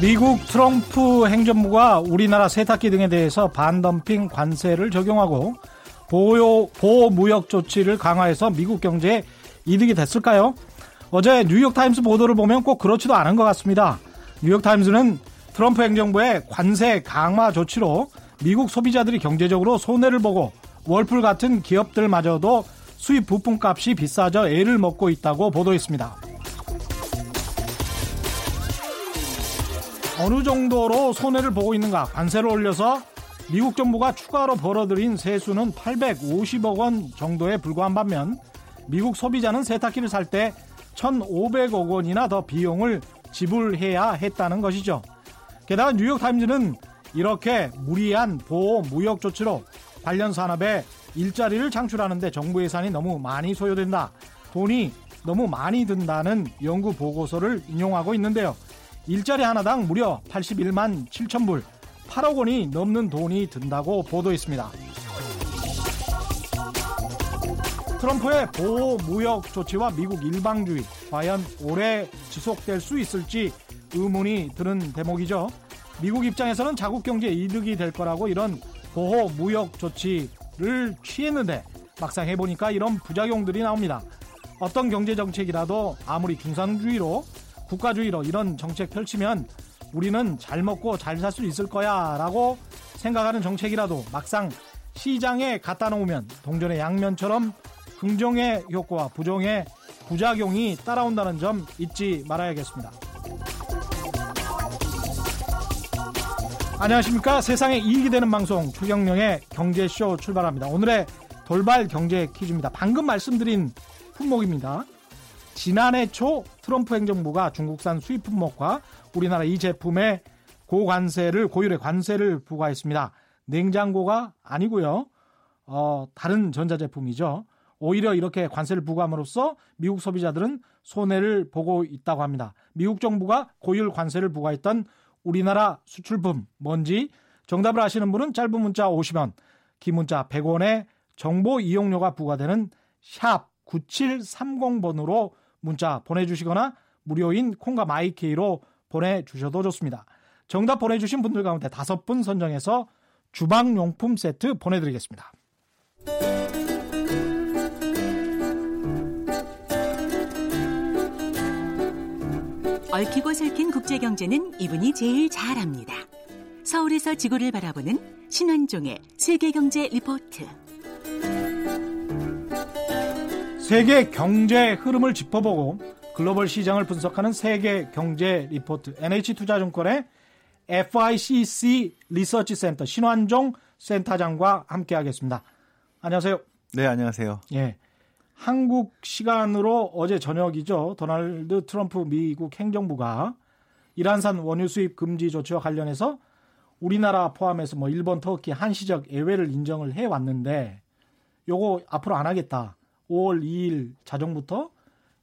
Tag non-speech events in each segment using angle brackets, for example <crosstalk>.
미국 트럼프 행정부가 우리나라 세탁기 등에 대해서 반덤핑 관세를 적용하고 보호, 보호 무역 조치를 강화해서 미국 경제에 이득이 됐을까요? 어제 뉴욕타임스 보도를 보면 꼭 그렇지도 않은 것 같습니다. 뉴욕타임스는 트럼프 행정부의 관세 강화 조치로 미국 소비자들이 경제적으로 손해를 보고 월풀 같은 기업들마저도 수입 부품값이 비싸져 애를 먹고 있다고 보도했습니다. 어느 정도로 손해를 보고 있는가 관세를 올려서 미국 정부가 추가로 벌어들인 세수는 850억 원 정도에 불과한 반면 미국 소비자는 세탁기를 살 때 1,500억 원이나 더 비용을 지불해야 했다는 것이죠. 게다가 뉴욕타임즈는 이렇게 무리한 보호 무역 조치로 관련 산업에 일자리를 창출하는데 정부 예산이 너무 많이 소요된다. 돈이 너무 많이 든다는 연구 보고서를 인용하고 있는데요. 일자리 하나당 무려 81만 7천 불, 8억 원이 넘는 돈이 든다고 보도했습니다. 트럼프의 보호 무역 조치와 미국 일방주의 과연 오래 지속될 수 있을지 의문이 드는 대목이죠. 미국 입장에서는 자국 경제에 이득이 될 거라고 이런 보호 무역 조치를 취했는데 막상 해보니까 이런 부작용들이 나옵니다. 어떤 경제 정책이라도 아무리 중상주의로 국가주의로 이런 정책 펼치면 우리는 잘 먹고 잘 살 수 있을 거야 라고 생각하는 정책이라도 막상 시장에 갖다 놓으면 동전의 양면처럼 긍정의 효과와 부정의 부작용이 따라온다는 점 잊지 말아야겠습니다. 안녕하십니까. 세상에 이익이 되는 방송 최경령의 경제쇼 출발합니다. 오늘의 돌발 경제 퀴즈입니다. 방금 말씀드린 품목입니다. 지난해 초 트럼프 행정부가 중국산 수입 품목과 우리나라 이 제품에 고관세를 고율의 관세를 부과했습니다. 냉장고가 아니고요. 어, 다른 전자제품이죠. 오히려 이렇게 관세를 부과함으로써 미국 소비자들은 손해를 보고 있다고 합니다. 미국 정부가 고율 관세를 부과했던 우리나라 수출품 뭔지 정답을 아시는 분은 짧은 문자 50원, 긴 문자 100원에 정보 이용료가 부과되는 샵 9730번으로 문자 보내주시거나 무료인 콩과 마이케이로 보내주셔도 좋습니다. 정답 보내주신 분들 가운데 다섯 분 선정해서 주방용품 세트 보내드리겠습니다. 얽히고 설킨 국제 경제는 이분이 제일 잘합니다. 서울에서 지구를 바라보는 신환종의 세계 경제 리포트. 세계 경제 흐름을 짚어보고 글로벌 시장을 분석하는 세계 경제 리포트 NH투자증권의 FICC 리서치 센터 신환종 센터장과 함께하겠습니다. 안녕하세요. 네, 안녕하세요. 예. 한국 시간으로 어제 저녁이죠. 도널드 트럼프 미국 행정부가 이란산 원유 수입 금지 조치와 관련해서 우리나라 포함해서 뭐 일본, 터키 한시적 예외를 인정을 해 왔는데 요거 앞으로 안 하겠다. 5월 2일 자정부터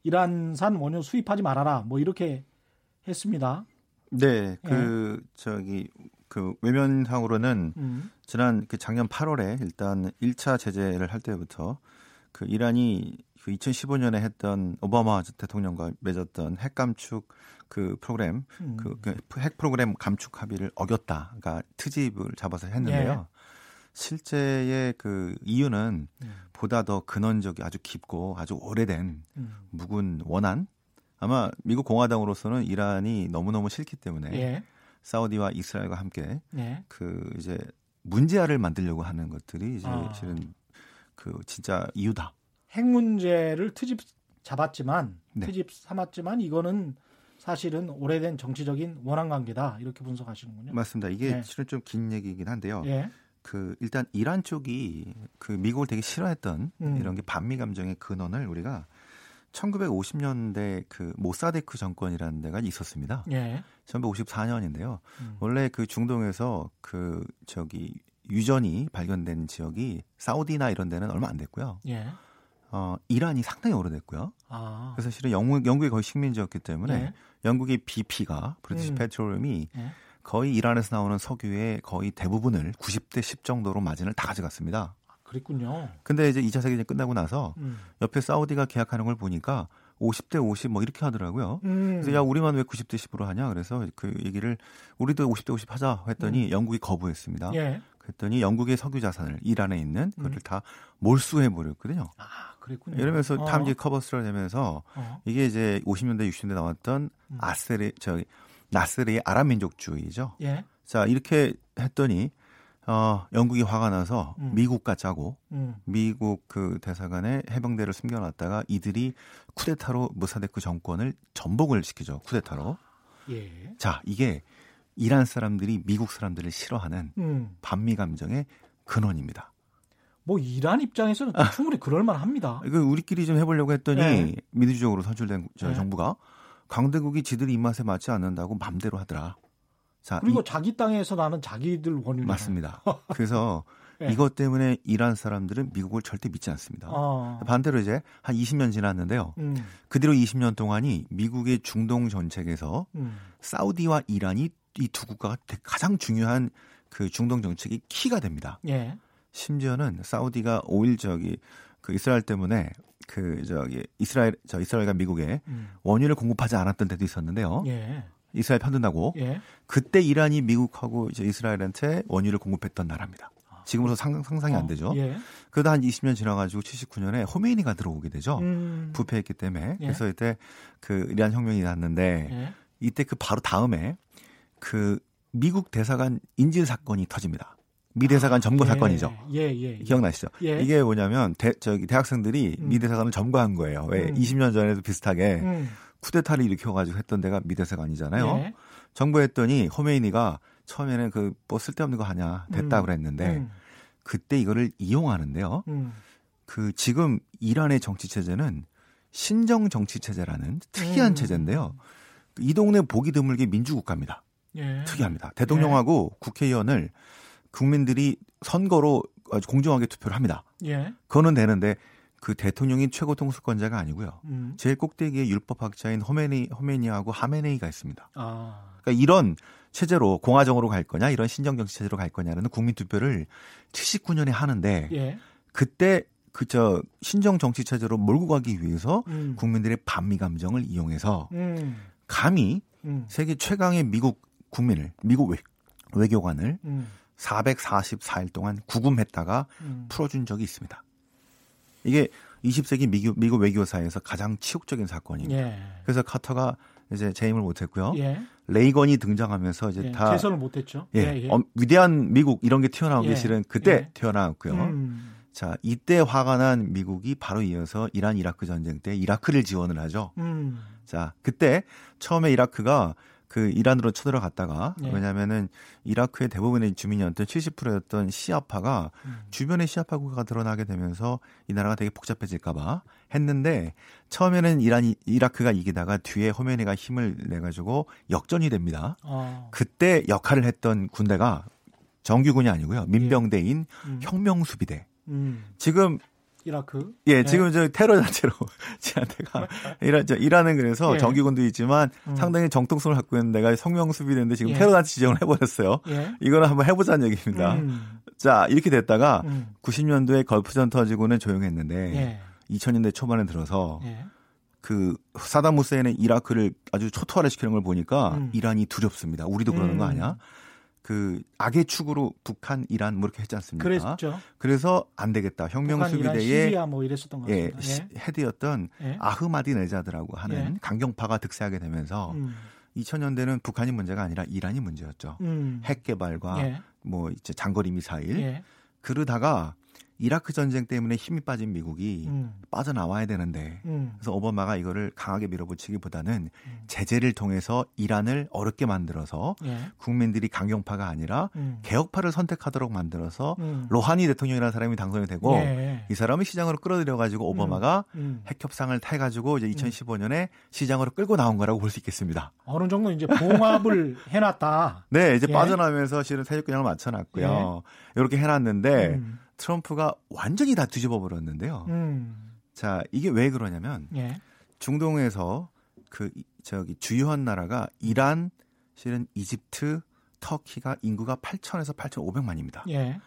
이란산 원유 수입하지 말아라. 뭐 이렇게 했습니다. 네, 그 예. 저기 그 외면상으로는 음. 지난 그 작년 8월에 일단 1차 제재를 할 때부터 그 이란이 그 2015년에 했던 오바마 대통령과 맺었던 핵 감축 그 프로그램 음. 그핵 프로그램 감축 합의를 어겼다. 그러니까 트집을 잡아서 했는데요. 예. 실제의 그 이유는 음. 보다 더 근원적이 아주 깊고 아주 오래된 음. 묵은 원한 아마 미국 공화당으로서는 이란이 너무너무 싫기 때문에 예. 사우디와 이스라엘과 함께 예. 그 이제 문제아를 만들려고 하는 것들이 이제 아. 실은 그 진짜 이유다. 핵 문제를 트집 잡았지만 네. 트집 삼았지만 이거는 사실은 오래된 정치적인 원한 관계다 이렇게 분석하시는군요. 맞습니다. 이게 네. 실은 좀 긴 얘기이긴 한데요. 예. 그 일단 이란 쪽이 그 미국을 되게 싫어했던 음. 이런 게 반미 감정의 근원을 우리가 1950년대 그 모사데크 정권이라는 데가 있었습니다. 예. 1954년인데요. 음. 원래 그 중동에서 그 저기 유전이 발견된 지역이 사우디나 이런 데는 얼마 안 됐고요. 예. 어, 이란이 상당히 오래됐고요. 아. 그래서 실은 영국, 영국이 거의 식민지였기 때문에 예. 영국의 BP가 브리티시 음. 페트롤이 예. 거의 이란에서 나오는 석유의 거의 대부분을 90대 10 정도로 마진을 다 가져갔습니다. 그랬군요. 근데 이제 2차 세계대전 끝나고 나서 음. 옆에 사우디가 계약하는 걸 보니까 50대 50 뭐 이렇게 하더라고요. 음. 그래서 야 우리만 왜 90대 10으로 하냐 그래서 그 얘기를 우리도 50대 50 하자 했더니 영국이 거부했습니다. 음. 예. 그랬더니 영국의 석유 자산을 이란에 있는 그걸 음. 다 몰수해 버렸거든요. 아, 그랬군요. 이러면서 어. 탐지 커버스를 되면서 어. 이게 이제 50년대 60년대 나왔던 음. 아스레 저 나스르의 아랍 민족주의죠. 예. 자 이렇게 했더니 어 영국이 화가 나서 음. 미국과 짜고 음. 미국 그 대사관에 해병대를 숨겨놨다가 이들이 쿠데타로 무사데크 정권을 전복을 시키죠. 쿠데타로. 예. 자 이게 이란 사람들이 미국 사람들을 싫어하는 음. 반미 감정의 근원입니다. 뭐 이란 입장에서는 충분히 그럴 만합니다. 이거 우리끼리 좀 해보려고 했더니 네. 민주적으로 선출된 저 네. 정부가 강대국이 지들 입맛에 맞지 않는다고 맘대로 하더라. 자, 그리고 이- 자기 땅에서 나는 자기들 원유 맞습니다. <laughs> 그래서 네. 이것 때문에 이란 사람들은 미국을 절대 믿지 않습니다. 어. 반대로 이제 한 20년 지났는데요. 음. 그 뒤로 20년 동안이 미국의 중동 정책에서 음. 사우디와 이란이 이 두 국가가 가장 중요한 그 중동 정책이 키가 됩니다. 예. 심지어는 사우디가 오일 저기 그 이스라엘 때문에 그 저기 이스라엘 저 이스라엘과 미국에 음. 원유를 공급하지 않았던 때도 있었는데요. 예. 이스라엘 편든다고 예. 그때 이란이 미국하고 이제 이스라엘한테 원유를 공급했던 나라입니다. 지금으로서 상, 상상이 안 되죠. 어, 예. 그러다 한 20년 지나가지고 79년에 호메이니가 들어오게 되죠. 음. 부패했기 때문에. 예. 그래서 이때 그 이란 혁명이 났는데 예. 이때 그 바로 다음에 그 미국 대사관 인질 사건이 터집니다. 미 대사관 점거 예. 사건이죠. 예, 예. 예. 기억나시죠? 예. 이게 뭐냐면 대, 저기 대학생들이 음. 미 대사관을 점거한 거예요. 왜 음. 20년 전에도 비슷하게 음. 쿠데타를 일으켜가지고 했던 데가 미 대사관이잖아요. 예. 점거했더니 호메이니가 처음에는 그 뭐 쓸데없는 거 하냐 됐다 음. 그랬는데 음. 그때 이거를 이용하는데요. 음. 그 지금 이란의 정치 체제는 신정 정치 체제라는 특이한 음. 체제인데요. 이 동네 보기 드물게 민주국가입니다. 예. 특이합니다. 대통령하고 국회의원을 국민들이 선거로 아주 공정하게 투표를 합니다. 예. 그거는 되는데 그 대통령이 최고 통수권자가 아니고요. 음. 제일 꼭대기에 율법학자인 호메니, 호메니하고 하메네이가 있습니다. 아. 그러니까 이런 체제로 공화정으로 갈 거냐, 이런 신정정치 체제로 갈 거냐라는 국민 투표를 79년에 하는데 예. 그때 그저 신정 정치 체제로 몰고 가기 위해서 음. 국민들의 반미 감정을 이용해서 음. 감히 음. 세계 최강의 미국 국민을 미국 외, 외교관을 음. 444일 동안 구금했다가 음. 풀어준 적이 있습니다. 이게 20세기 미국, 미국 외교사에서 가장 치욕적인 사건입니다. 예. 그래서 카터가 이제 재임을 못했고요. 예. 레이건이 등장하면서 이제 예. 다 개선을 못했죠. 예, 어, 위대한 미국 이런 게 튀어나온 예. 게 실은 그때 예. 튀어나왔고요. 음. 자, 이때 화가 난 미국이 바로 이어서 이란 이라크 전쟁 때 이라크를 지원을 하죠. 음. 자, 그때 처음에 이라크가 그 이란으로 쳐들어갔다가 예. 왜냐면은 이라크의 대부분의 주민이었던 70%였던 시아파가 음. 주변에 시아파 국가가 드러나게 되면서 이 나라가 되게 복잡해질까봐 했는데 처음에는 이란이 이라크가 이기다가 뒤에 호메니가 힘을 내 가지고 역전이 됩니다. 어. 그때 역할을 했던 군대가 정규군이 아니고요 민병대인 음. 혁명수비대. 음. 지금 이라크. 예, 지금 저 테러 자체로 <laughs> 지한테가 이란 저 이란은 그래서 예. 정규군도 있지만 음. 상당히 정통성을 갖고 있는 데가 성명 수비대인데 지금 예. 테러 단체 지정을 해버렸어요. 예. 이거는 한번 해보자는 얘기입니다. 음. 자 이렇게 됐다가 음. 90년도에 걸프전 터지고는 조용했는데 예. 2000년대 초반에 들어서 예. 그 사담 후세인의 이라크를 아주 초토화를 시키는 걸 보니까 음. 이란이 두렵습니다. 우리도 그러는 거 음. 아니야? 그 악의 축으로 북한, 이란 뭐 이렇게 했지 않습니까? 그랬죠. 그래서 안 되겠다. 혁명 북한, 이란, 수비대의 시리아 뭐 이랬었던 것 예. 시- 헤드였던 예. 예. 아흐마디 네자드라고 하는 예. 강경파가 득세하게 되면서 음. 2000년대는 북한이 문제가 아니라 이란이 문제였죠. 음. 핵 개발과 예. 뭐 이제 장거리 미사일 예. 그러다가 이라크 전쟁 때문에 힘이 빠진 미국이 음. 빠져나와야 되는데 음. 그래서 오바마가 이거를 강하게 밀어붙이기보다는 음. 제재를 통해서 이란을 어렵게 만들어서 예. 국민들이 강경파가 아니라 음. 개혁파를 선택하도록 만들어서 음. 로하니 대통령이라는 사람이 당선이 되고 예. 이 사람을 시장으로 끌어들여 가지고 오바마가 음. 핵 협상을 해 가지고 이제 2015년에 시장으로 끌고 나온 거라고 볼 수 있겠습니다. 어느 정도 이제 봉합을 <laughs> 해놨다. 네, 이제 예. 빠져나면서 실은 세력균형을 맞춰놨고요. 이렇게 해놨는데 음. 트럼프가 완전히 다 뒤집어 버렸는데요. 음. 자, 이게 왜 그러냐면 예. 중동에서 그 이- 저기 주요한 나라가 이란, 실은 이집트, 터키가 인구가 8천에서 8,500만입니다. 예.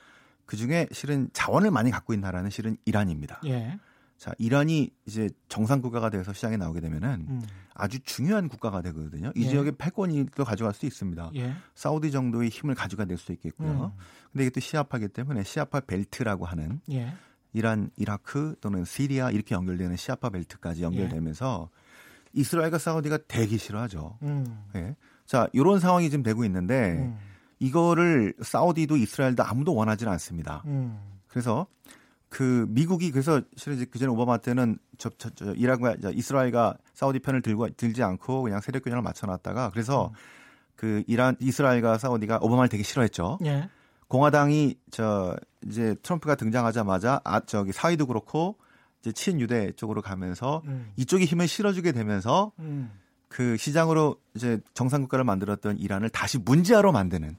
그 중에 실은 자원을 많이 갖고 있는 나라는 실은 이란입니다. 예. 자, 이란이 이제 정상 국가가 돼서 시장에 나오게 되면은 음. 아주 중요한 국가가 되거든요. 이 예. 지역의 패권이 또 가져갈 수 있습니다. 예. 사우디 정도의 힘을 가져가 낼수 있겠고요. 음. 근데 이게 또 시아파기 때문에 시아파 벨트라고 하는 예. 이란, 이라크 또는 시리아 이렇게 연결되는 시아파 벨트까지 연결되면서 예. 이스라엘과 사우디가 대기 싫어하죠. 음. 예. 자, 이런 상황이 지금 되고 있는데 음. 이거를 사우디도 이스라엘도 아무도 원하지는 않습니다. 음. 그래서 그 미국이 그래서 실은 이제 그전에 오바마 때는 저, 저, 저 이란과 이스라엘과 사우디 편을 들고 들지 않고 그냥 세력 균형을 맞춰놨다가 그래서 음. 그 이란 이스라엘과 사우디가 오바마를 되게 싫어했죠. 예. 공화당이 저 이제 트럼프가 등장하자마자 아 저기 사이도 그렇고 이제 친유대 쪽으로 가면서 음. 이쪽이 힘을 실어주게 되면서 음. 그 시장으로 이제 정상 국가를 만들었던 이란을 다시 문제하러 만드는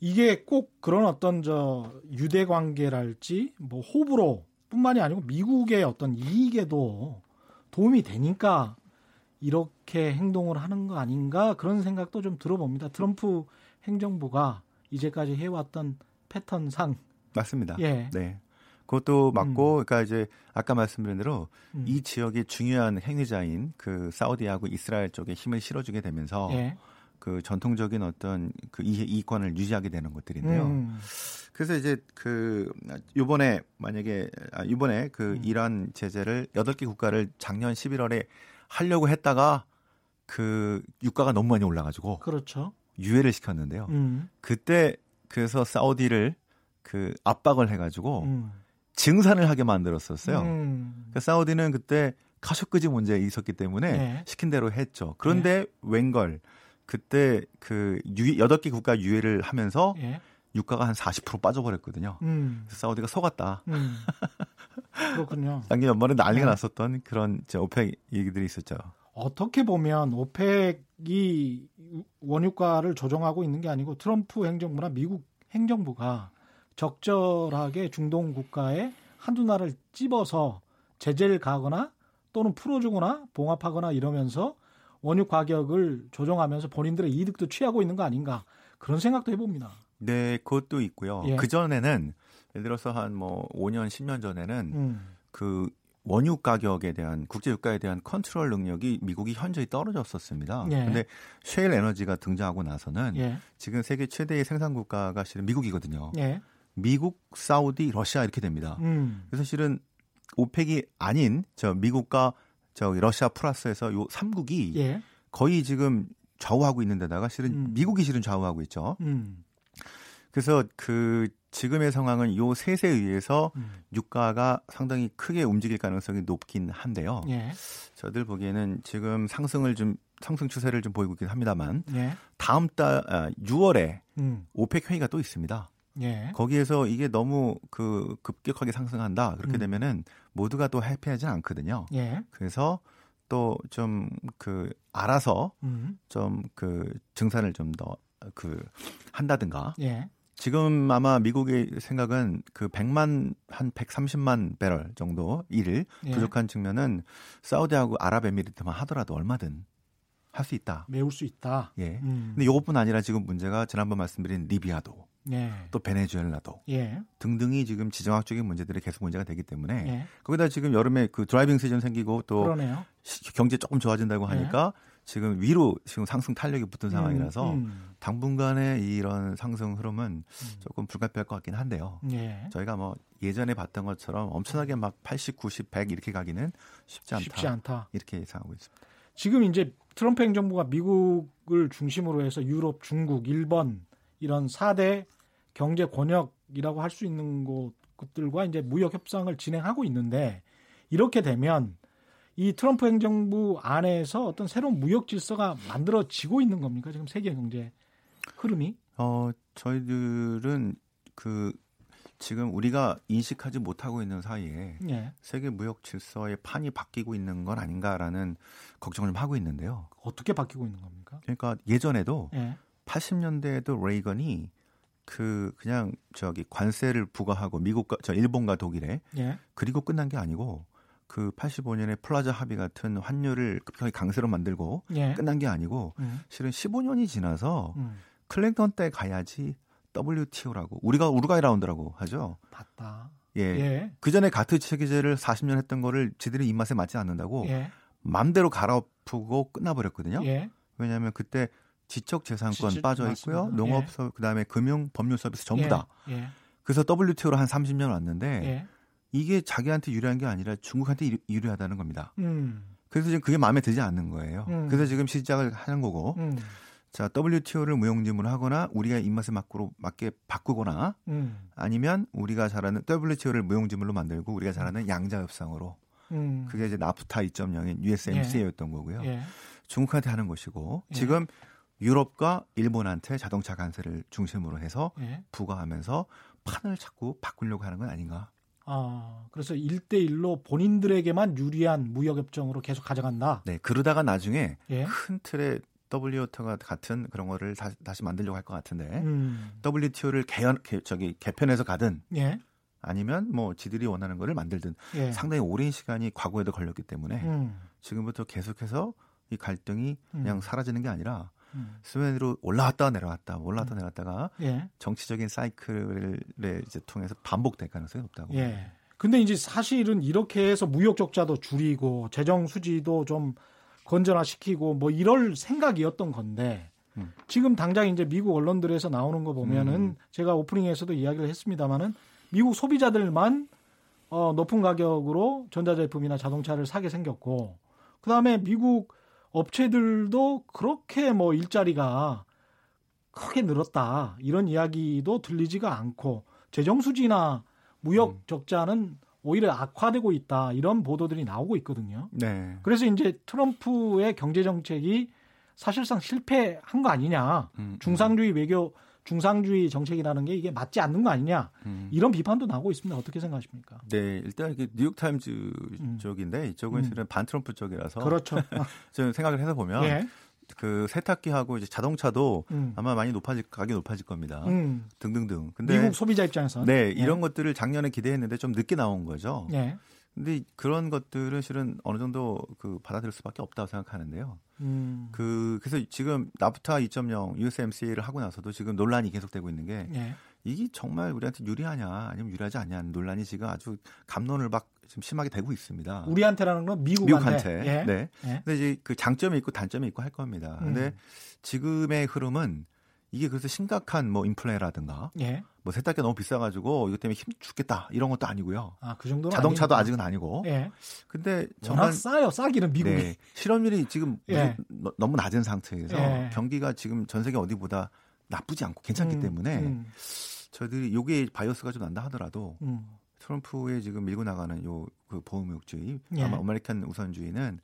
이게 꼭 그런 어떤 저 유대 관계랄지 뭐 호불호 뿐만이 아니고 미국의 어떤 이익에도 도움이 되니까 이렇게 행동을 하는 거 아닌가 그런 생각도 좀 들어봅니다. 트럼프 행정부가 이제까지 해왔던 패턴상 맞습니다. 예. 네. 그것도 맞고, 음. 그러니까 이제 아까 말씀드린 대로 음. 이 지역의 중요한 행위자인 그 사우디하고 이스라엘 쪽에 힘을 실어주게 되면서 예. 그 전통적인 어떤 그 이익권을 유지하게 되는 것들인데요. 음. 그래서 이제 그 요번에 만약에 아 요번에 그 음. 이란 제재를 여덟 개 국가를 작년 11월에 하려고 했다가 그 유가가 너무 많이 올라 가지고 그렇죠. 유예를 시켰는데요. 음. 그때 그래서 사우디를 그 압박을 해 가지고 음. 증산을 하게 만들었었어요. 음. 그러니까 사우디는 그때 카쇼크지 문제 있었기 때문에 네. 시킨 대로 했죠. 그런데 네. 웬걸 그때 그 유, 8개 국가 유예를 하면서 예. 유가가 한 40% 빠져버렸거든요. 음. 사우디가 속았다. 음. 그렇군요. <laughs> 작년 연말에 난리가 네. 났었던 그런 제 오펙 얘기들이 있었죠. 어떻게 보면 오펙이 원유가를 조정하고 있는 게 아니고 트럼프 행정부나 미국 행정부가 적절하게 중동 국가에 한두 나라를 찝어서 제재를 가거나 또는 풀어주거나 봉합하거나 이러면서 원유 가격을 조정하면서 본인들의 이득도 취하고 있는 거 아닌가 그런 생각도 해봅니다. 네, 그것도 있고요. 예. 그 전에는 예를 들어서 한 뭐 5년, 10년 전에는 음. 그 원유 가격에 대한 국제 유가에 대한 컨트롤 능력이 미국이 현저히 떨어졌었습니다. 예. 근데 셰일 에너지가 등장하고 나서는 예. 지금 세계 최대의 생산 국가가 실은 미국이거든요. 예. 미국, 사우디, 러시아 이렇게 됩니다. 음. 그래서 실은 오펙이 아닌 저 미국과 저기 러시아 플러스에서 요 3국이 예. 거의 지금 좌우하고 있는 데다가 실은 음. 미국이 실은 좌우하고 있죠. 음. 그래서 그 지금의 상황은 요 셋에 의해서 음. 유가가 상당히 크게 움직일 가능성이 높긴 한데요. 예. 저들 보기에는 지금 상승을 좀 상승 추세를 좀 보이고 있긴 합니다만 예. 다음 달 아, 6월에 음. 오펙 회의가 또 있습니다. 예. 거기에서 이게 너무 그 급격하게 상승한다 그렇게 음. 되면은 모두가 또 happy하지 않거든요. 예. 그래서 또 좀 그 알아서 음. 좀그 증산을 좀 더 그 한다든가. 예. 지금 아마 미국의 생각은 그 100만 한 130만 배럴 정도 일을 예. 부족한 측면은 사우디하고 아랍에미리트만 하더라도 얼마든 할 수 있다. 메울 수 있다. 예. 음. 근데 이것뿐 아니라 지금 문제가 지난번 말씀드린 리비아도 예. 또 베네수엘라도 예. 등등이 지금 지정학적인 문제들이 계속 문제가 되기 때문에 예. 거기다 지금 여름에 그 driving season 생기고 또 그러네요. 경제 조금 좋아진다고 하니까 예. 지금 위로 지금 상승 탄력이 붙은 음, 상황이라서 음, 음. 당분간의 이런 상승 흐름은 음. 조금 불가피할 것 같긴 한데요. 예. 저희가 뭐 예전에 봤던 것처럼 엄청나게 막 80, 90, 100 이렇게 가기는 쉽지 않다. 쉽지 않다. 이렇게 예상하고 있습니다. 지금 이제 트럼프 행정부가 미국을 중심으로 해서 유럽, 중국, 일본 이런 4대 경제 권역이라고 할 수 있는 곳들과 이제 무역 협상을 진행하고 있는데 이렇게 되면 이 트럼프 행정부 안에서 어떤 새로운 무역 질서가 만들어지고 있는 겁니까? 지금 세계 경제 흐름이? 어, 저희들은 그 지금 우리가 인식하지 못하고 있는 사이에 예. 세계 무역 질서의 판이 바뀌고 있는 건 아닌가라는 걱정을 좀 하고 있는데요. 어떻게 바뀌고 있는 겁니까? 그러니까 예전에도 예. 80년대에도 레이건이 그 그냥 저기 관세를 부과하고 미국과 저 일본과 독일에 예. 그리고 끝난 게 아니고 그 85년에 플라자 합의 같은 환율을 급격하게 강세로 만들고 예. 끝난 게 아니고 음. 실은 15년이 지나서 음. 클린턴 때 가야지 WTO라고 우리가 우루과이 라운드라고 하죠. 맞다. 예. 예. 그 전에 가트 체제를 40년 했던 거를 지들이 입맛에 맞지 않는다고 예. 맘대로 갈아엎고 끝나버렸거든요. 예. 왜냐하면 그때 지적재산권 지적, 빠져 있고요. 맞습니다. 농업서 예. 그다음에 금융 법률 서비스 전부 다. 예. 예. 그래서 WTO로 한 30년 왔는데 이게 자기한테 유리한 게 아니라 중국한테 유리하다는 겁니다. 음. 그래서 지금 그게 마음에 들지 않는 거예요. 음. 그래서 지금 시작을 하는 거고. 음. 자, WTO를 무용지물 하거나 우리가 입맛에 맞고 맞게 바꾸거나 음. 아니면 우리가 잘하는 WTO를 무용지물로 만들고 우리가 잘하는 양자 협상으로 음. 그게 이제 나프타 2.0인 USMCA였던 예. 거고요. 예. 중국한테 하는 것이고 예. 지금 유럽과 일본한테 자동차 관세를 중심으로 해서 예. 부과하면서 판을 자꾸 바꾸려고 하는 건 아닌가? 아, 그래서 1대1로 본인들에게만 유리한 무역협정으로 계속 가져간다? 네, 그러다가 나중에 예. 큰 틀의 WTO가 같은 그런 거를 다시, 다시 만들려고 할 것 같은데 음. WTO를 개연 개, 저기 개편해서 가든 예. 아니면 뭐 지들이 원하는 거를 만들든 예. 상당히 오랜 시간이 과거에도 걸렸기 때문에 음. 지금부터 계속해서 이 갈등이 음. 그냥 사라지는 게 아니라 음. 수면으로 올라왔다 내려왔다 올라왔다 음. 내려왔다가 예. 정치적인 사이클을 이제 통해서 반복될 가능성이 높다고. 예. 근데 이제 사실은 이렇게 해서 무역 적자도 줄이고 재정 수지도 좀 건전화시키고 뭐 이럴 생각이었던 건데 음. 지금 당장 이제 미국 언론들에서 나오는 거 보면은 음. 제가 오프닝에서도 이야기를 했습니다마는 미국 소비자들만 어, 높은 가격으로 전자제품이나 자동차를 사게 생겼고 그다음에 미국 업체들도 그렇게 뭐 일자리가 크게 늘었다 이런 이야기도 들리지가 않고 재정 수지나 무역 음. 적자는 오히려 악화되고 있다 이런 보도들이 나오고 있거든요. 네. 그래서 이제 트럼프의 경제 정책이 사실상 실패한 거 아니냐. 음, 음. 중상주의 외교 중상주의 정책이라는 게 이게 맞지 않는 거 아니냐 음. 이런 비판도 나오고 있습니다. 어떻게 생각하십니까? 네, 일단 이게 뉴욕 타임즈 음. 쪽인데 이쪽은 음. 실은 반 트럼프 쪽이라서 그렇죠. <laughs> 좀 생각을 해서 보면 예. 그 세탁기하고 이제 자동차도 음. 아마 많이 높아질 가격이 높아질 겁니다. 음. 등등등. 근데 미국 소비자 입장에서 네, 이런 예. 것들을 작년에 기대했는데 좀 늦게 나온 거죠. 예. 근데 그런 것들은 실은 어느 정도 그 받아들일 수밖에 없다고 생각하는데요. 음. 그 그래서 지금 나프타 2.0 USMCA를 하고 나서도 지금 논란이 계속되고 있는 게 예. 이게 정말 우리한테 유리하냐 아니면 유리하지 않냐는 논란이 지금 아주 감론을 막 지금 심하게 되고 있습니다. 우리한테라는 건 미국한테. 미국한테. 예. 네. 예. 근데 이제 그 장점이 있고 단점이 있고 할 겁니다. 음. 근데 지금의 흐름은 이게 그래서 심각한 뭐 인플레라든가 예. 뭐 세탁기 너무 비싸가지고 이것 때문에 힘 죽겠다 이런 것도 아니고요. 아그 정도 자동차도 아니니까. 아직은 아니고. 예. 근데 정말 싸요 싸기는 미국이. 네, 실업률이 지금 예. 너무 낮은 상태에서 예. 경기가 지금 전 세계 어디보다 나쁘지 않고 괜찮기 음, 때문에 음. 저희들이 요게 bias가 좀 난다 하더라도 음. 트럼프의 지금 밀고 나가는 요 그 보호무역주의 예. 아마 American 우선주의는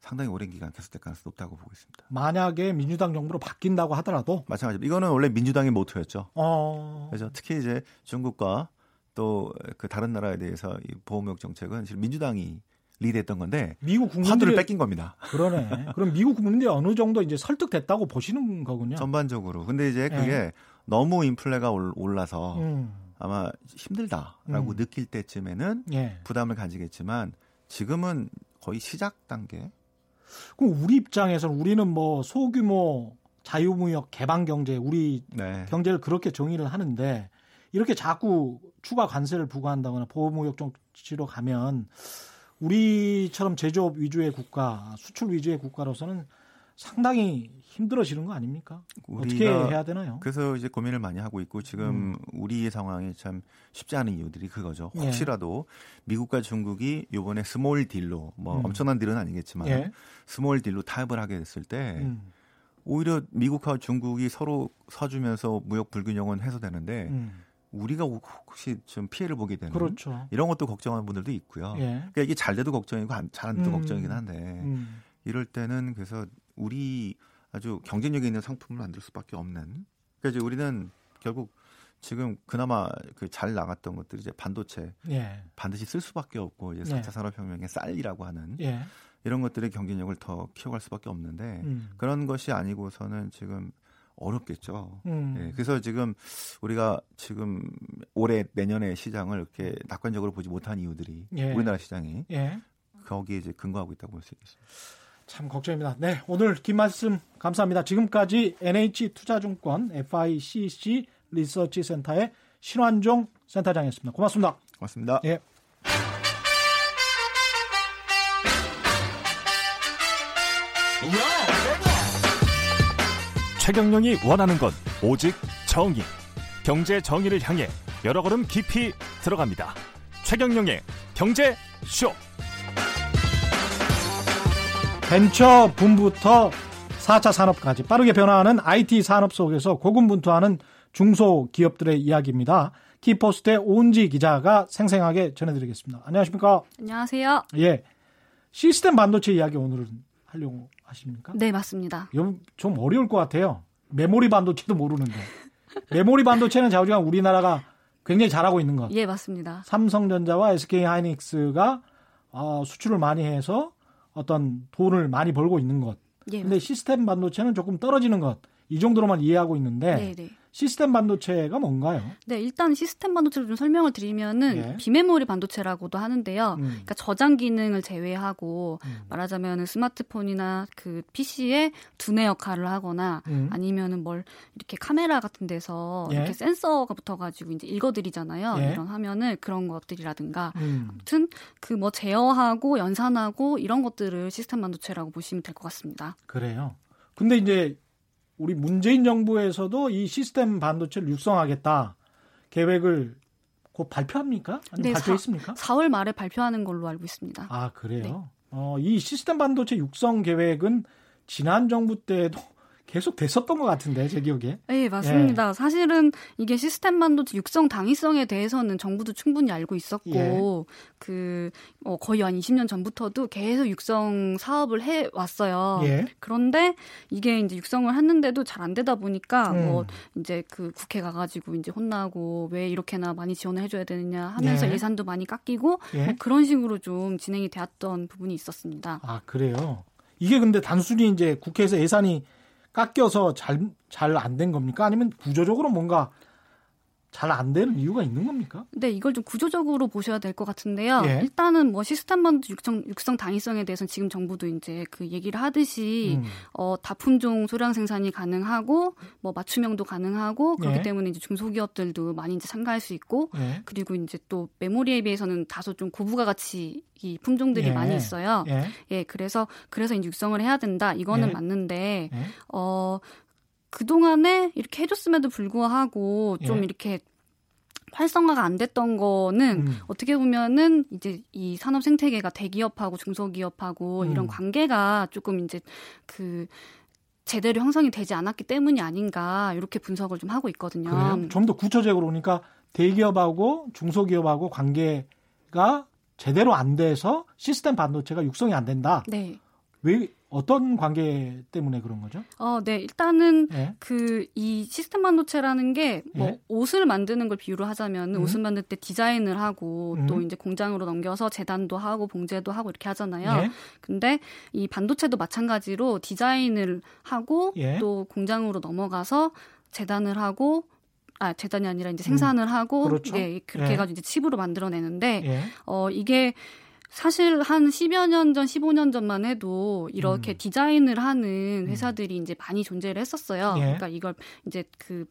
상당히 오랜 기간 계속될 가능성이 높다고 보고 있습니다. 만약에 민주당 정부로 바뀐다고 하더라도 마찬가지로 이거는 원래 민주당의 모토였죠. 어... 그래서 특히 이제 중국과 또 그 다른 나라에 대해서 이 보호무역 정책은 사실 민주당이 리드했던 건데 미국 국민들이 화두를 뺏긴 겁니다. 그러네. 그럼 미국 국민들이 어느 정도 이제 설득됐다고 보시는 거군요. 전반적으로. 근데 이제 그게 네. 너무 인플레가 올라서 음. 아마 힘들다라고 음. 느낄 때쯤에는 예. 부담을 가지겠지만 지금은 거의 시작 단계 그럼 우리 입장에서는 우리는 뭐 소규모 자유무역 개방 경제 우리 네. 경제를 그렇게 정의를 하는데 이렇게 자꾸 추가 관세를 부과한다거나 보호무역 정치로 가면 우리처럼 제조업 위주의 국가, 수출 위주의 국가로서는 상당히 힘들어지는 거 아닙니까? 어떻게 해야 되나요? 그래서 이제 고민을 많이 하고 있고 지금 음. 우리의 상황이 참 쉽지 않은 이유들이 그거죠. 예. 혹시라도 예. 미국과 중국이 요번에 small deal로 뭐 음. 엄청난 deal은 아니겠지만 예. small deal로 타협을 하게 됐을 때 음. 오히려 미국과 중국이 서로 사주면서 무역 불균형은 해소되는데 음. 우리가 혹시 좀 피해를 보게 되는 그렇죠. 이런 것도 걱정하는 분들도 있고요. 예. 그러니까 이게 잘 돼도 걱정이고 잘안 돼도 음. 걱정이긴 한데 음. 이럴 때는 그래서 우리 아주 경쟁력이 있는 상품을 만들 수밖에 없는. 그러니까 이제 우리는 결국 지금 그나마 그 잘 나갔던 것들이 이제 반도체 예. 반드시 쓸 수밖에 없고 이제 4차 예. 산업혁명의 쌀이라고 하는 예. 이런 것들의 경쟁력을 더 키워갈 수밖에 없는데 음. 그런 것이 아니고서는 지금 어렵겠죠. 음. 예, 그래서 지금 우리가 지금 올해 내년에 시장을 이렇게 낙관적으로 보지 못한 이유들이 예. 우리나라 시장이 예. 거기에 이제 근거하고 있다고 볼 수 있겠습니다. 참 걱정입니다. 네, 오늘 긴 말씀 감사합니다. 지금까지 NH투자증권 FICC 리서치 센터의 신환종 센터장이었습니다. 고맙습니다. 고맙습니다. 예. 최경영이 원하는 건 오직 정의. 경제 정의를 향해 여러 걸음 깊이 들어갑니다. 최경영의 경제 쇼. 벤처 붐부터 4차 산업까지 빠르게 변화하는 IT 산업 속에서 고군분투하는 중소기업들의 이야기입니다. 키포스트의 오은지 기자가 생생하게 전해드리겠습니다. 안녕하십니까? 안녕하세요. 예. 시스템 반도체 이야기 오늘은 하려고 하십니까? 네, 맞습니다. 좀 어려울 것 같아요. 메모리 반도체도 모르는데. 메모리 반도체는 자우지간 우리나라가 굉장히 잘하고 있는 것. 예, 맞습니다. 삼성전자와 SK 하이닉스가 어, 수출을 많이 해서 어떤 돈을 많이 벌고 있는 것. 예, 근데 시스템 반도체는 조금 떨어지는 것. 이 정도로만 이해하고 있는데 네네. 네. 시스템 반도체가 뭔가요? 네, 일단 시스템 반도체를 좀 설명을 드리면은 예. 비메모리 반도체라고도 하는데요. 음. 그러니까 저장 기능을 제외하고 음. 말하자면 스마트폰이나 그 PC에 두뇌 역할을 하거나 음. 아니면은 뭘 이렇게 카메라 같은 데서 예. 이렇게 센서가 붙어 가지고 이제 읽어 드리잖아요. 예. 이런 화면을 그런 것들이라든가 음. 아무튼 그 뭐 제어하고 연산하고 이런 것들을 시스템 반도체라고 보시면 될 것 같습니다. 그래요. 근데 이제 우리 문재인 정부에서도 이 시스템 반도체를 육성하겠다 계획을 곧 발표합니까? 아니면 네, 발표했습니까? 4, 월 말에 발표하는 걸로 알고 있습니다. 아 그래요? 네. 어, 이 시스템 반도체 육성 계획은 지난 정부 때도 계속 됐었던 것 같은데 제 기억에. 네 맞습니다. 예. 사실은 이게 시스템 반도체 육성 당위성에 대해서는 정부도 충분히 알고 있었고 예. 그 어, 거의 한 20년 전부터도 계속 육성 사업을 해 왔어요. 예. 그런데 이게 이제 육성을 했는데도 잘 안 되다 보니까 음. 뭐 이제 그 국회 가가지고 이제 혼나고 왜 이렇게나 많이 지원을 해줘야 되느냐 하면서 예. 산도 많이 깎이고 예. 뭐 그런 식으로 좀 진행이 되었던 부분이 있었습니다. 아 그래요. 이게 근데 단순히 이제 국회에서 예산이 깎여서 잘 잘 안 된 겁니까? 아니면 구조적으로 뭔가 잘 안 되는 이유가 있는 겁니까? 네, 이걸 좀 구조적으로 보셔야 될 것 같은데요. 예. 일단은 뭐 시스템 반도 육성, 육성 당위성에 대해서는 지금 정부도 이제 그 얘기를 하듯이 음. 어, 다품종 소량 생산이 가능하고 뭐 맞춤형도 가능하고 그렇기 예. 때문에 이제 중소기업들도 많이 이제 참가할 수 있고 예. 그리고 이제 또 메모리에 비해서는 다소 좀 고부가 가치 이 품종들이 예. 많이 있어요. 예. 예, 그래서 그래서 이제 육성을 해야 된다. 이거는 예. 맞는데 예. 어 그동안에 이렇게 해줬음에도 불구하고 좀 예. 이렇게 활성화가 안 됐던 거는 음. 어떻게 보면은 이제 이 산업 생태계가 대기업하고 중소기업하고 음. 이런 관계가 조금 이제 그 제대로 형성이 되지 않았기 때문이 아닌가 이렇게 분석을 좀 하고 있거든요. 좀 더 구체적으로 보니까 대기업하고 중소기업하고 관계가 제대로 안 돼서 시스템 반도체가 육성이 안 된다. 네. 왜 어떤 관계 때문에 그런 거죠? 어, 네. 일단은 예? 그이 시스템 반도체라는 게뭐 예? 옷을 만드는 걸 비유로 하자면 음? 옷을 만들 때 디자인을 하고 음? 또 이제 공장으로 넘겨서 재단도 하고 봉제도 하고 이렇게 하잖아요. 예? 근데 이 반도체도 마찬가지로 디자인을 하고 예? 또 공장으로 넘어가서 재단을 하고 아 재단이 아니라 이제 생산을 음, 하고 그렇죠. 네, 그렇게 예. 해가지고 이제 칩으로 만들어내는데 예. 어 이게 사실 한 10여 년 전, 15년 전만 해도 이렇게 음. 디자인을 하는 음. 회사들이 음. 이제 많이 존재를 했었어요. 예. 그러니까 이걸 이제 그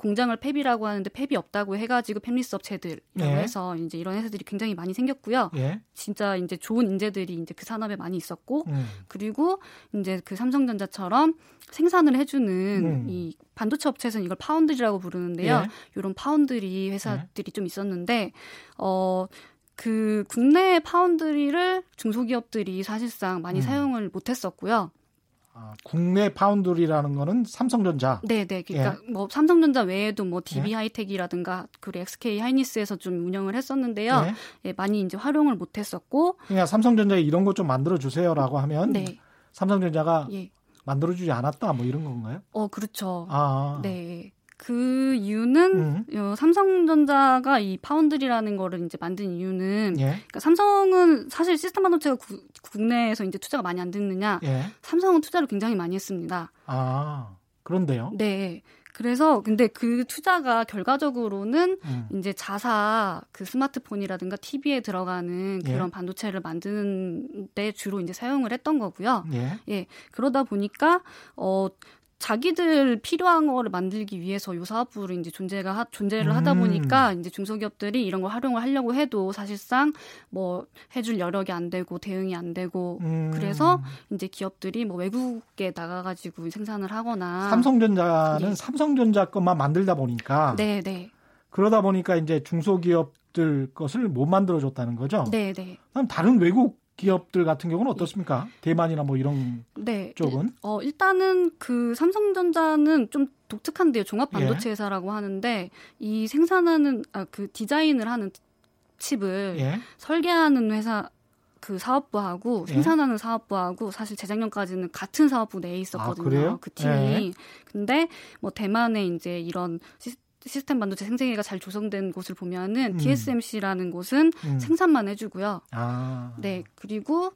공장을 폐비라고 하는데 폐비 없다고 해가지고 폐미스 업체들이라고 예. 해서 이제 이런 회사들이 굉장히 많이 생겼고요. 예. 진짜 이제 좋은 인재들이 이제 그 산업에 많이 있었고, 음. 그리고 이제 그 삼성전자처럼 생산을 해주는 음. 이 반도체 업체에서는 이걸 파운드리라고 부르는데요. 예. 이런 파운드리 회사들이 예. 좀 있었는데, 어, 그 국내 파운드리를 중소기업들이 사실상 많이 음. 사용을 못했었고요. 아, 국내 파운드리라는 거는 삼성전자. 네, 네. 그러니까 예. 뭐 삼성전자 외에도 뭐 DB 예. 하이텍이라든가 그리고 SK 하이닉스에서 좀 운영을 했었는데요. 예. 예 많이 이제 활용을 못 했었고. 그냥 삼성전자에 이런 것좀 만들어 주세요라고 하면 네. 삼성전자가 예. 만들어 주지 않았다 뭐 이런 건가요? 어, 그렇죠. 아. 네. 그 이유는 음. 어, 삼성전자가 이 파운드리라는 거를 이제 만든 이유는 예. 그러니까 삼성은 사실 시스템 반도체가 구, 국내에서 이제 투자가 많이 안 됐느냐? 예. 삼성은 투자를 굉장히 많이 했습니다. 아 그런데요? 네. 그래서 근데 그 투자가 결과적으로는 음. 이제 자사 그 스마트폰이라든가 TV에 들어가는 그런 예. 반도체를 만드는 데 주로 이제 사용을 했던 거고요. 예. 예. 그러다 보니까 어 자기들 필요한 거를 만들기 위해서 요 사업부를 이제 존재가 하, 존재를 하다 음. 보니까 이제 중소기업들이 이런 걸 활용을 하려고 해도 사실상 뭐 해줄 여력이 안 되고 대응이 안 되고 음. 그래서 이제 기업들이 뭐 외국에 나가가지고 생산을 하거나 삼성전자는 네. 삼성전자 것만 만들다 보니까 네, 네. 그러다 보니까 이제 중소기업들 것을 못 만들어줬다는 거죠. 네, 네. 그럼 다른 외국 기업들 같은 경우는 어떻습니까? 대만이나 뭐 이런 네. 쪽은? 어, 일단은 그 삼성전자는 좀 독특한데요. 종합 반도체 예. 회사라고 하는데 이 생산하는 아, 그 디자인을 하는 칩을 예. 설계하는 회사 그 사업부하고 예. 생산하는 사업부하고 사실 재작년까지는 같은 사업부 내에 있었거든요. 아, 그 팀이. 예. 근데 뭐 대만의 이제 이런 시스템 반도체 생태계가 잘 조성된 곳을 보면은 음. TSMC라는 곳은 음. 생산만 해주고요. 아. 네 그리고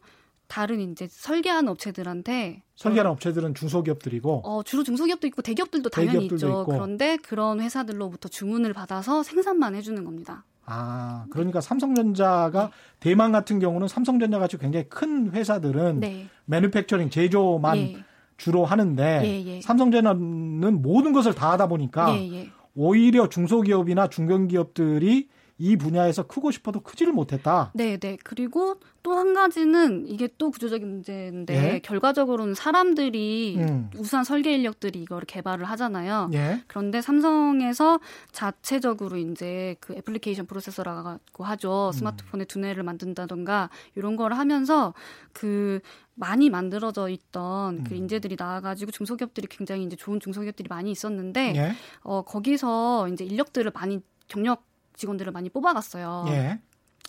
다른 이제 설계하는 업체들한테 설계하는 어, 업체들은 중소기업들이고 어, 주로 중소기업도 있고 대기업들도 당연히 대기업들도 있죠. 있고. 그런데 그런 회사들로부터 주문을 받아서 생산만 해주는 겁니다. 아, 그러니까 네. 삼성전자가 네. 대만 같은 경우는 삼성전자 같이 굉장히 큰 회사들은 네. 매뉴팩처링 제조만 예. 주로 하는데 예, 예. 삼성전자는 모든 것을 다 하다 보니까 예, 예. 오히려 중소기업이나 중견기업들이 이 분야에서 크고 싶어도 크지를 못했다. 네, 네. 그리고 또 한 가지는 이게 또 구조적인 문제인데 예? 결과적으로는 사람들이 음. 우수한 설계 인력들이 이거를 개발을 하잖아요. 예? 그런데 삼성에서 자체적으로 이제 그 애플리케이션 프로세서라고 하죠. 음. 스마트폰에 두뇌를 만든다던가 이런 걸 하면서 그 많이 만들어져 있던 그 음. 그 인재들이 나와가지고 중소기업들이 굉장히 이제 좋은 중소기업들이 많이 있었는데 예? 어 거기서 이제 인력들을 많이 경력 직원들을 많이 뽑아갔어요. 예.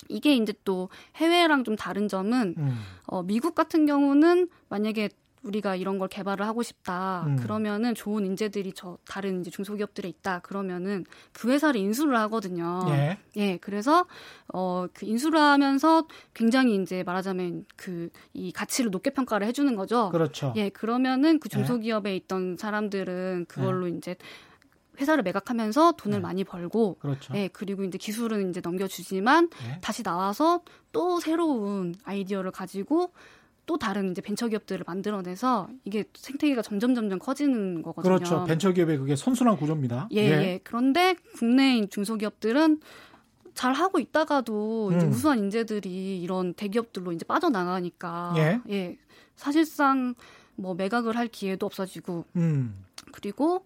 이게 이제 또 해외랑 좀 다른 점은 음. 어, 미국 같은 경우는 만약에 우리가 이런 걸 개발을 하고 싶다. 음. 그러면은 좋은 인재들이 저 다른 이제 중소기업들에 있다. 그러면은 그 회사를 인수를 하거든요. 예. 예 그래서 어 그 인수를 하면서 굉장히 이제 말하자면 그 이 가치를 높게 평가를 해 주는 거죠. 그렇죠. 예 그러면은 그 예. 중소기업에 예. 있던 사람들은 그걸로 예. 이제 회사를 매각하면서 돈을 네. 많이 벌고 그렇죠. 예, 그리고 이제 기술은 이제 넘겨주지만 네. 다시 나와서 또 새로운 아이디어를 가지고 또 다른 이제 벤처기업들을 만들어내서 이게 생태계가 점점 점점 커지는 거거든요. 그렇죠. 벤처기업의 그게 선순환 구조입니다. 예, 예. 예. 그런데 국내 중소기업들은 잘 하고 있다가도 음. 이제 우수한 인재들이 이런 대기업들로 이제 빠져나가니까 예. 예. 사실상 뭐 매각을 할 기회도 없어지고 음. 그리고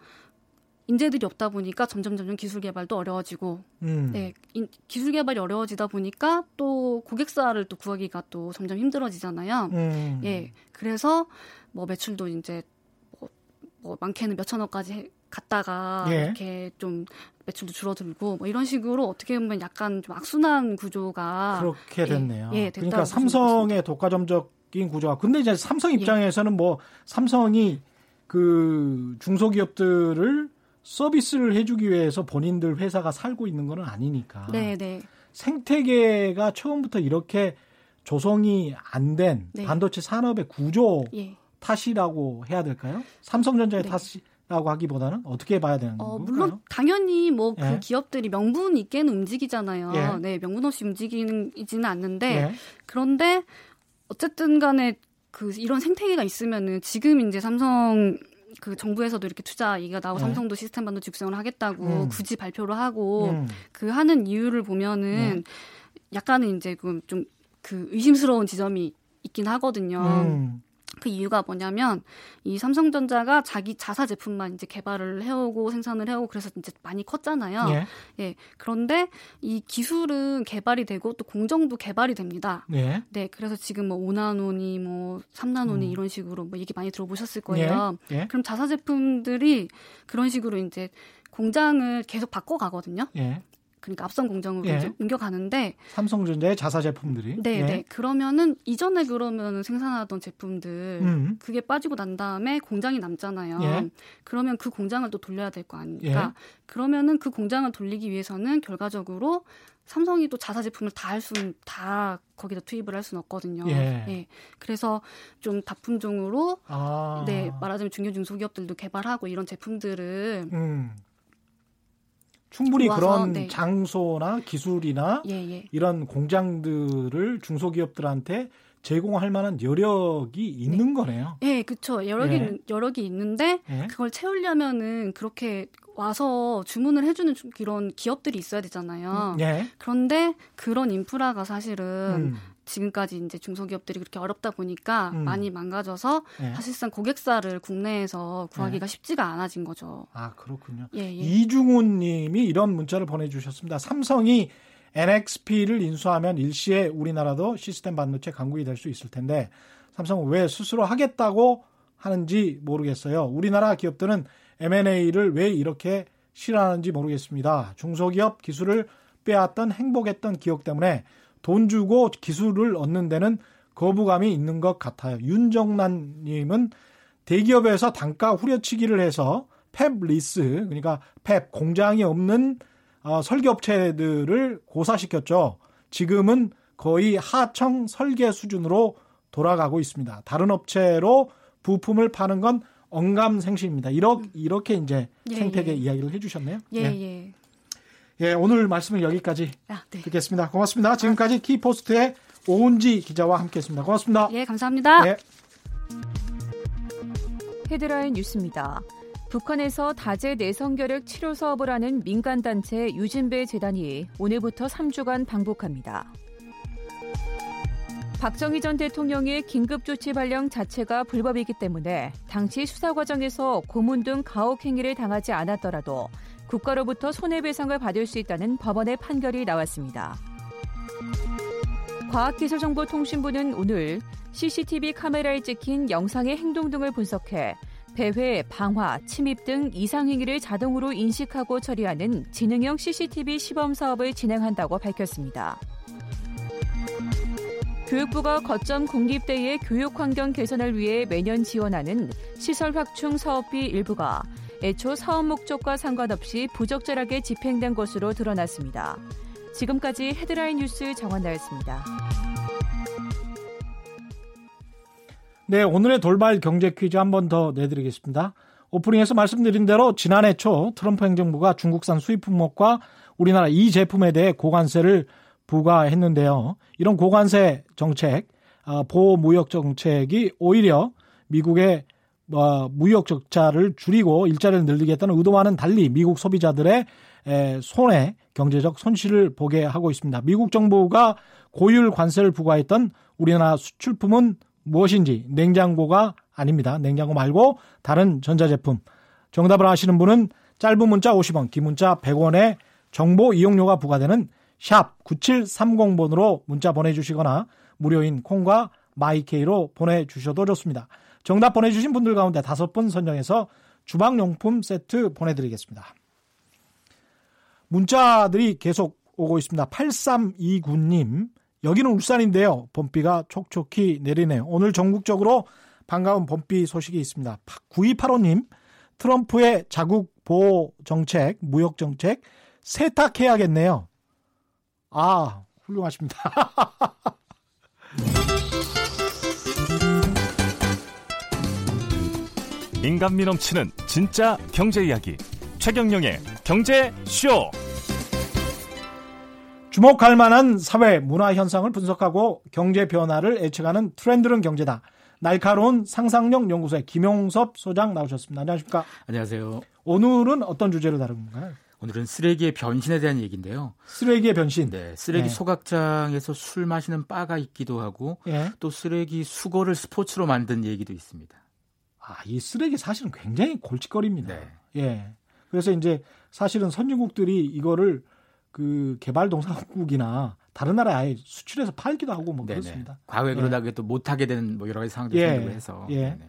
인재들이 없다 보니까 점점 점점 기술 개발도 어려워지고 음. 네 인, 기술 개발이 어려워지다 보니까 또 고객사를 또 구하기가 또 점점 힘들어지잖아요. 음. 예 그래서 뭐 매출도 이제 뭐, 뭐 많게는 몇 천억까지 갔다가 예. 이렇게 좀 매출도 줄어들고 뭐 이런 식으로 어떻게 보면 약간 좀 악순환 구조가 그렇게 됐네요. 예, 예 그러니까 삼성의 독과점적인 구조가 근데 이제 삼성 예. 입장에서는 예. 뭐 삼성이 그 중소기업들을 서비스를 해주기 위해서 본인들 회사가 살고 있는 건 아니니까. 네, 네. 생태계가 처음부터 이렇게 조성이 안된 네. 반도체 산업의 구조 예. 탓이라고 해야 될까요? 삼성전자의 네. 탓이 라고 하기보다는 어떻게 봐야 되는 어, 건가요? 물론 당연히 뭐그 예. 기업들이 명분 있게는 움직이잖아요. 예. 네, 명분 없이 움직이지는 않는데 예. 그런데 어쨌든 간에 그 이런 생태계가 있으면은 지금 이제 삼성 그 정부에서도 이렇게 투자 얘기가 나오고 네. 삼성도 시스템 반도체 육성을 하겠다고 음. 굳이 발표를 하고 음. 그 하는 이유를 보면은 네. 약간은 이제 좀그 그 의심스러운 지점이 있긴 하거든요. 음. 그 이유가 뭐냐면 이 삼성전자가 자기 자사 제품만 이제 개발을 해오고 생산을 해오고 그래서 이제 많이 컸잖아요. 예. 예. 그런데 이 기술은 개발이 되고 또 공정도 개발이 됩니다. 예. 네. 그래서 지금 뭐 5나노니 뭐 3나노니 음. 이런 식으로 뭐 얘기 많이 들어보셨을 거예요. 예. 예. 그럼 자사 제품들이 그런 식으로 이제 공장을 계속 바꿔 가거든요. 예. 그러니까 앞선 공장으로 예. 옮겨가는데 삼성전자의 자사 제품들이 네, 예. 네. 그러면은 이전에 그러면 생산하던 제품들 음. 그게 빠지고 난 다음에 공장이 남잖아요. 예. 그러면 그 공장을 또 돌려야 될 거 아닙니까? 예. 그러면은 그 공장을 돌리기 위해서는 결과적으로 삼성이 또 자사 제품을 다 할 수는 다 거기다 투입을 할 수는 없거든요. 예. 예. 그래서 좀 다품종으로 아. 네 말하자면 중요 중소기업들도 개발하고 이런 제품들을 음. 충분히 그런 네. 장소나 기술이나 예, 예. 이런 공장들을 중소기업들한테 제공할 만한 여력이 있는 네. 거네요. 네, 그렇죠. 여력이 예. 여력이 있는데 예. 그걸 채우려면은 그렇게 와서 주문을 해주는 이런 기업들이 있어야 되잖아요. 음, 예. 그런데 그런 인프라가 사실은 음. 지금까지 이제 중소기업들이 그렇게 어렵다 보니까 음. 많이 망가져서 예. 사실상 고객사를 국내에서 구하기가 예. 쉽지가 않아진 거죠. 아 그렇군요. 예, 예. 이중훈님이 이런 문자를 보내주셨습니다. 삼성이 NXP를 인수하면 일시에 우리나라도 시스템 반도체 강국이 될 수 있을 텐데 삼성은 왜 스스로 하겠다고 하는지 모르겠어요. 우리나라 기업들은 M&A를 왜 이렇게 싫어하는지 모르겠습니다. 중소기업 기술을 빼앗던 행복했던 기억 때문에 돈 주고 기술을 얻는 데는 거부감이 있는 것 같아요. 윤정란 님은 대기업에서 단가 후려치기를 해서 펩 리스, 그러니까 fab 공장이 없는 어, 설계업체들을 고사시켰죠. 지금은 거의 하청 설계 수준으로 돌아가고 있습니다. 다른 업체로 부품을 파는 건 언감생심입니다. 이렇게, 이렇게 이제 예, 생태계 예. 이야기를 해주셨네요. 예, 예. 예. 예, 오늘 말씀은 여기까지 아, 네. 듣겠습니다. 고맙습니다. 지금까지 아. 키포스트의 오은지 기자와 함께했습니다. 고맙습니다. 예, 감사합니다. 예. 헤드라인 뉴스입니다. 북한에서 다제 내성결핵 치료 사업을 하는 민간단체 유진배 재단이 오늘부터 3주간 방북합니다. 박정희 전 대통령의 긴급조치 발령 자체가 불법이기 때문에 당시 수사 과정에서 고문 등 가혹 행위를 당하지 않았더라도 국가로부터 손해배상을 받을 수 있다는 법원의 판결이 나왔습니다. 과학기술정보통신부는 오늘 CCTV 카메라에 찍힌 영상의 행동 등을 분석해 배회, 방화, 침입 등 이상행위를 자동으로 인식하고 처리하는 지능형 CCTV 시범 사업을 진행한다고 밝혔습니다. 교육부가 거점 공립대의 교육 환경 개선을 위해 매년 지원하는 시설 확충 사업비 일부가 애초 사업 목적과 상관없이 부적절하게 집행된 것으로 드러났습니다. 지금까지 헤드라인 뉴스 정원나였습니다. 네, 오늘의 돌발 경제 퀴즈 한 번 더 내드리겠습니다. 오프닝에서 말씀드린 대로 지난해 초 트럼프 행정부가 중국산 수입 품목과 우리나라 이 제품에 대해 고관세를 부과했는데요. 이런 고관세 정책, 어, 보호 무역 정책이 오히려 미국의 어, 무역 적자를 줄이고 일자리를 늘리겠다는 의도와는 달리 미국 소비자들의 손해, 경제적 손실을 보게 하고 있습니다. 미국 정부가 고율 관세를 부과했던 우리나라 수출품은 무엇인지 냉장고가 아닙니다. 냉장고 말고 다른 전자제품. 정답을 아시는 분은 짧은 문자 50원, 긴 문자 100원의 정보 이용료가 부과되는 샵 9730번으로 문자 보내주시거나 무료인 콩과 마이케이로 보내주셔도 좋습니다. 정답 보내주신 분들 가운데 다섯 분 선정해서 주방용품 세트 보내드리겠습니다. 문자들이 계속 오고 있습니다. 8329님, 여기는 울산인데요. 봄비가 촉촉히 내리네요. 오늘 전국적으로 반가운 봄비 소식이 있습니다. 9285님, 트럼프의 자국 보호 정책, 무역 정책 세탁해야겠네요. 아, 훌륭하십니다. <laughs> 인간미 넘치는 진짜 경제 이야기. 최경영의 경제 쇼. 주목할 만한 사회 문화 현상을 분석하고 경제 변화를 예측하는 트렌드는 경제다. 날카로운 상상력 연구소의 김용섭 소장 나오셨습니다. 안녕하십니까? 안녕하세요. 오늘은 어떤 주제를 다룬 건가요? 오늘은 쓰레기의 변신에 대한 얘기인데요. 쓰레기의 변신. 네, 쓰레기 네. 소각장에서 술 마시는 바가 있기도 하고 네. 또 쓰레기 수거를 스포츠로 만든 얘기도 있습니다. 아, 이 쓰레기 사실은 굉장히 골칫거리입니다. 네. 예. 그래서 이제 사실은 선진국들이 이거를 그 개발동산국이나 다른 나라에 아예 수출해서 팔기도 하고 뭐 네네. 그렇습니다. 과거에 예. 그러다가 또 못하게 되는 뭐 여러 가지 상황들이 예. 생기고 해서. 예. 네네.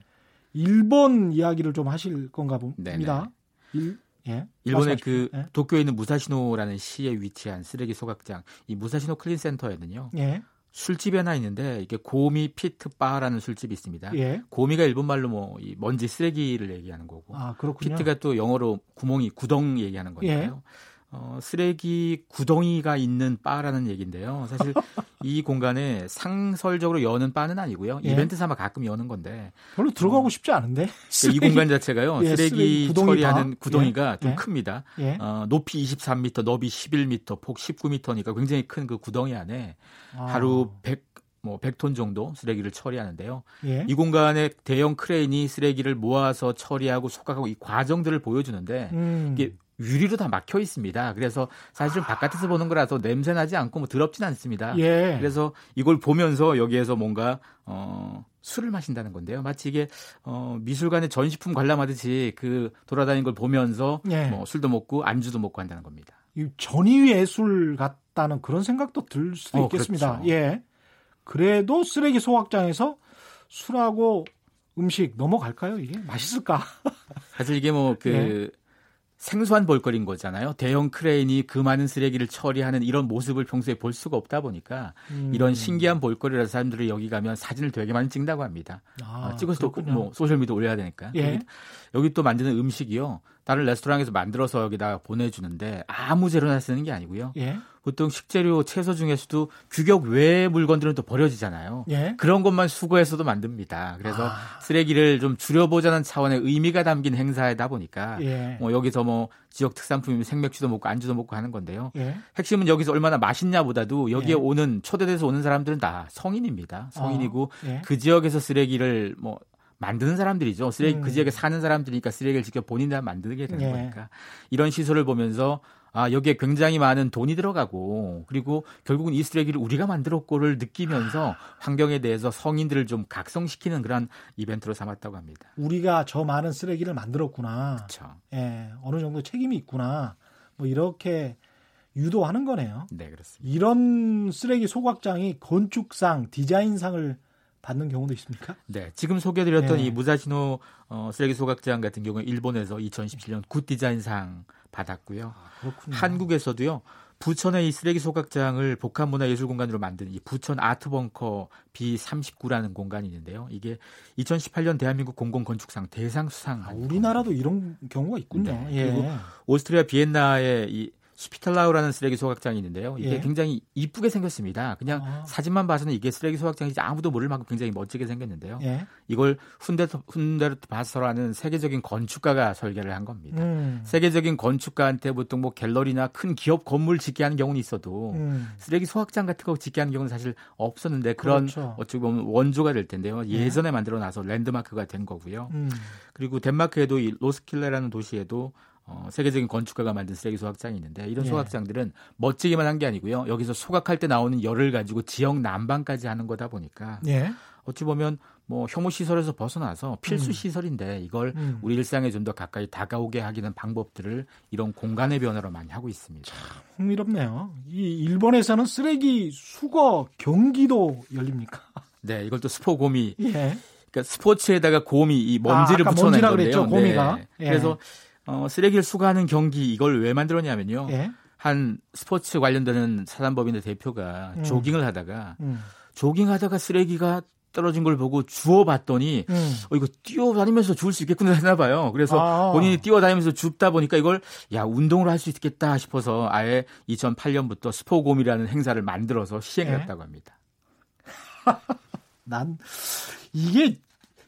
일본 이야기를 좀 하실 건가 봅니다. 일, 예? 일본의 그 예? 도쿄에 있는 무사시노라는 시에 위치한 쓰레기 소각장 이 무사시노 클린 센터에는요. 예? 술집이 하나 있는데 이게 ゴミ pit 바라는 술집이 있습니다. 예. ゴミ가 일본 말로 뭐 이 먼지 쓰레기를 얘기하는 거고, 아, pit가 또 영어로 구멍이 구덩 얘기하는 거니까요. 예. 어, 쓰레기 구덩이가 있는 바라는 얘기인데요. 사실 <laughs> 이 공간에 상설적으로 여는 바는 아니고요. 예. 이벤트 삼아 가끔 여는 건데 별로 들어가고 어, 싶지 않은데 쓰레기, 이 공간 자체가요. 예, 쓰레기, 쓰레기 처리하는 구덩이가 예. 좀 예. 큽니다. 예. 어, 높이 23m, 너비 11m, 폭 19m니까 굉장히 큰 그 구덩이 안에 아. 하루 100 뭐 100톤 정도 쓰레기를 처리하는데요. 예. 이 공간에 대형 크레인이 쓰레기를 모아서 처리하고 속각하고 이 과정들을 보여주는데 음. 이게 유리로 다 막혀 있습니다. 그래서 사실은 바깥에서 보는 거라서 냄새 나지 않고 뭐 더럽진 않습니다. 예. 그래서 이걸 보면서 여기에서 뭔가 어 술을 마신다는 건데요. 마치 이게 어 미술관에 전시품 관람하듯이 그 돌아다니는 걸 보면서 예. 뭐 술도 먹고 안주도 먹고 한다는 겁니다. 이 전위 예술 같다는 그런 생각도 들 수도 어, 있겠습니다. 그렇죠. 예. 그래도 쓰레기 소각장에서 술하고 음식 넘어갈까요? 이게 맛있을까? 사실 이게 뭐그 예. 생소한 볼거리인 거잖아요. 대형 크레인이 그 많은 쓰레기를 처리하는 이런 모습을 평소에 볼 수가 없다 보니까 음. 이런 신기한 볼거리라서 사람들이 여기 가면 사진을 되게 많이 찍는다고 합니다. 아, 아, 찍어서 또뭐 소셜미디어 올려야 되니까. 예. 여기, 여기 또 만드는 음식이요. 다른 레스토랑에서 만들어서 여기다 보내주는데 아무 재료나 쓰는 게 아니고요. 예. 보통 식재료, 채소 중에서도 규격 외의 물건들은 또 버려지잖아요. 예. 그런 것만 수거해서도 만듭니다. 그래서 아. 쓰레기를 좀 줄여보자는 차원의 의미가 담긴 행사이다 보니까 예. 뭐 여기서 뭐 지역 특산품이면 생맥주도 먹고 안주도 먹고 하는 건데요. 예. 핵심은 여기서 얼마나 맛있냐보다도 여기에 예. 오는 초대돼서 오는 사람들은 다 성인입니다. 성인이고 어. 그 지역에서 쓰레기를 뭐 만드는 사람들이죠. 쓰레기 음. 그 지역에 사는 사람들이니까 쓰레기를 직접 본인들 만들게 되는 예. 거니까 이런 시설을 보면서 아 여기에 굉장히 많은 돈이 들어가고 그리고 결국은 이 쓰레기를 우리가 만들었고를 느끼면서 환경에 대해서 성인들을 좀 각성시키는 그런 이벤트로 삼았다고 합니다. 우리가 저 많은 쓰레기를 만들었구나. 그렇죠. 예, 어느 정도 책임이 있구나. 뭐 이렇게 유도하는 거네요. 네, 그렇습니다. 이런 쓰레기 소각장이 건축상, 디자인상을 받는 경우도 있습니까? 네, 지금 소개드렸던 네. 이 무사시노 어, 쓰레기 소각장 같은 경우에 일본에서 2017년 굿 디자인상 받았고요. 아, 한국에서도요. 부천의 이 쓰레기 소각장을 복합문화예술공간으로 만든 이 부천 아트벙커 B39라는 공간이 있는데요. 이게 2018년 대한민국 공공건축상 대상 수상. 아, 우리나라도 이런 경우가 있군요. 네. 예. 그리고 오스트리아 비엔나의 이 스피탈라우라는 쓰레기 소각장이 있는데요. 이게 예. 굉장히 이쁘게 생겼습니다. 그냥 아. 사진만 봐서는 이게 쓰레기 소각장인지 아무도 모를 만큼 굉장히 멋지게 생겼는데요. 예. 이걸 훈데르트, 훈데르트 바서라는 세계적인 건축가가 설계를 한 겁니다. 음. 세계적인 건축가한테 보통 뭐 갤러리나 큰 기업 건물 짓게 하는 경우는 있어도 음. 쓰레기 소각장 같은 거 짓게 하는 경우는 사실 없었는데 그런 그렇죠. 어찌 보면 원조가 될 텐데요. 예. 예전에 예. 만들어 놔서 랜드마크가 된 거고요. 음. 그리고 덴마크에도 이 로스킬레라는 도시에도 어, 세계적인 건축가가 만든 쓰레기 소각장이 있는데 이런 예. 소각장들은 멋지기만 한 게 아니고요. 여기서 소각할 때 나오는 열을 가지고 지역 난방까지 하는 거다 보니까 예. 어찌 보면 뭐 혐오 시설에서 벗어나서 필수 음. 시설인데 이걸 음. 우리 일상에 좀 더 가까이 다가오게 하기는 방법들을 이런 공간의 변화로 많이 하고 있습니다. 흥미롭네요. 이 일본에서는 쓰레기 수거 경기도 열립니까? <laughs> 네, 이걸 또 스포곰이 예. 그러니까 스포츠에다가 곰이 이 먼지를 아, 붙여낸 건데요. 네. 예. 그래서 어, 쓰레기를 수거하는 경기 이걸 왜 만들었냐면요. 예? 한 스포츠 관련되는 사단법인의 대표가 음. 조깅을 하다가 음. 조깅하다가 쓰레기가 떨어진 걸 보고 주워봤더니 음. 어, 이거 뛰어다니면서 주울 수 있겠구나 했나 봐요. 그래서 아. 본인이 뛰어다니면서 줍다 보니까 이걸 야 운동을 할 수 있겠다 싶어서 아예 2008년부터 스포곰이라는 행사를 만들어서 시행했다고 예? 합니다. <laughs> 난 이게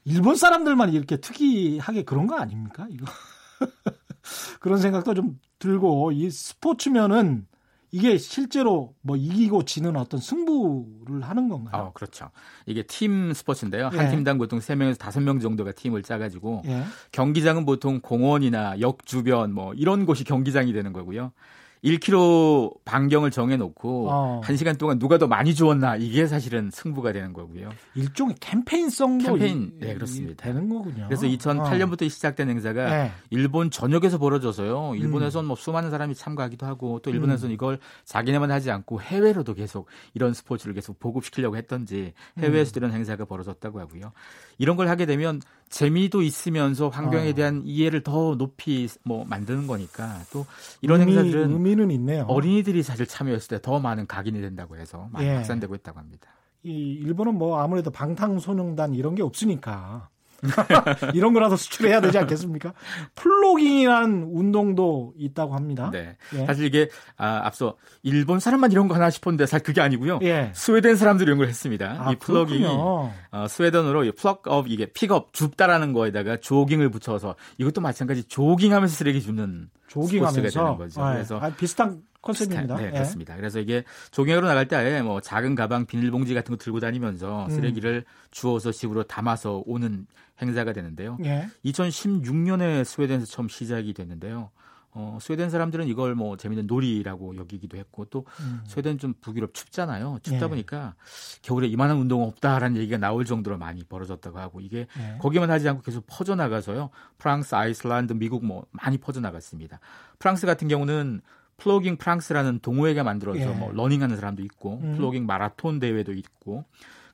일본 사람들만 이렇게 특이하게 그런 거 아닙니까? 이거 <laughs> 그런 생각도 좀 들고 이 스포츠면은 이게 실제로 뭐 이기고 지는 어떤 승부를 하는 건가요? 어, 그렇죠. 이게 팀 스포츠인데요. 한 예. 팀당 보통 3명에서 5명 정도가 팀을 짜가지고 예. 경기장은 보통 공원이나 역 주변 뭐 이런 곳이 경기장이 되는 거고요. 1km 반경을 정해놓고 어. 1시간 동안 누가 더 많이 주었나 이게 사실은 승부가 되는 거고요. 일종의 캠페인성도 캠페인 네 그렇습니다. 되는 거군요. 그래서 2008년부터 어. 시작된 행사가 네. 일본 전역에서 벌어져서요. 일본에서는 음. 뭐 수많은 사람이 참가하기도 하고 또 일본에서는 음. 이걸 자기네만 하지 않고 해외로도 계속 이런 스포츠를 계속 보급시키려고 했던지 해외에서도 이런 행사가 벌어졌다고 하고요. 이런 걸 하게 되면 재미도 있으면서 환경에 어. 대한 이해를 더 높이 뭐 만드는 거니까 또 이런 의미, 행사들은 의미는 있네요. 어린이들이 사실 참여했을 때 더 많은 각인이 된다고 해서 많이 예. 확산되고 있다고 합니다. 이 일본은 뭐 아무래도 방탄소년단 이런 게 없으니까 <laughs> 이런 거라도 수출해야 되지 않겠습니까? 플로깅이라는 운동도 있다고 합니다. 네. 예. 사실 이게 아, 앞서 일본 사람만 이런 거 하나 싶었는데 사실 그게 아니고요. 예. 스웨덴 사람들이 이런 걸 했습니다. 아, 이 플로깅이 어, 스웨덴어로 plocka upp 이게 pick up 줍다라는 거에다가 조깅을 붙여서 이것도 마찬가지 조깅하면서 쓰레기 줍는 조깅하면서 되는 거죠. 네. 그래서 아, 비슷한 컨셉입니다. 네, 예. 그렇습니다. 그래서 이게 조깅하러 나갈 때 아예 뭐 작은 가방, 비닐봉지 같은 거 들고 다니면서 음. 쓰레기를 주워서 집으로 담아서 오는 행사가 되는데요. 예. 2016년에 스웨덴에서 처음 시작이 됐는데요. 어, 스웨덴 사람들은 이걸 뭐 재밌는 놀이라고 여기기도 했고 또 음. 스웨덴 좀 북유럽 춥잖아요. 춥다 예. 보니까 겨울에 이만한 운동은 없다라는 얘기가 나올 정도로 많이 벌어졌다고 하고 이게 예. 거기만 하지 않고 계속 퍼져나가서요. 프랑스, 아이슬란드, 미국 뭐 많이 퍼져나갔습니다. 프랑스 같은 경우는 플로깅 프랑스라는 동호회가 만들어서 예. 뭐 러닝하는 사람도 있고 음. 플로깅 마라톤 대회도 있고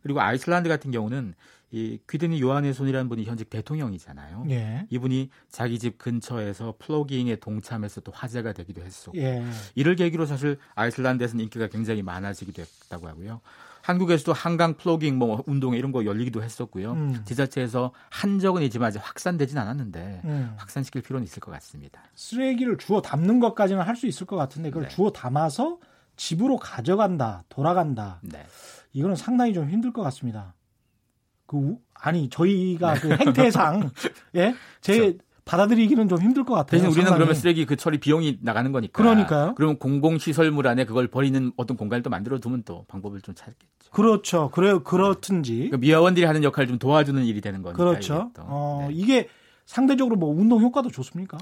그리고 아이슬란드 같은 경우는 이 귀드니 요하네손이라는 분이 현직 대통령이잖아요. 예. 이분이 자기 집 근처에서 플로깅에 동참해서 또 화제가 되기도 했었고 예. 이를 계기로 사실 아이슬란드에서는 인기가 굉장히 많아지기도 했다고 하고요. 한국에서도 한강 플로깅 뭐 운동회 이런 거 열리기도 했었고요. 음. 지자체에서 한 적은 있지만 아직 확산되진 않았는데 음. 확산시킬 필요는 있을 것 같습니다. 쓰레기를 주워 담는 것까지는 할 수 있을 것 같은데 그걸 네. 주워 담아서 집으로 가져간다, 돌아간다. 네. 이거는 상당히 좀 힘들 것 같습니다. 그 아니 저희가 그 행태상 <laughs> 예, 제 그렇죠. 받아들이기는 좀 힘들 것 같아요. 대신 우리는 상당히. 그러면 쓰레기 그 처리 비용이 나가는 거니까. 그러니까요. 그럼 공공 시설물 안에 그걸 버리는 어떤 공간을 또 만들어 두면 또 방법을 좀 찾겠죠. 그렇죠. 그래요. 그렇든지. 그러니까 미화원들이 하는 역할을 좀 도와주는 일이 되는 거니까. 그렇죠. 어, 네. 이게 상대적으로 뭐 운동 효과도 좋습니까?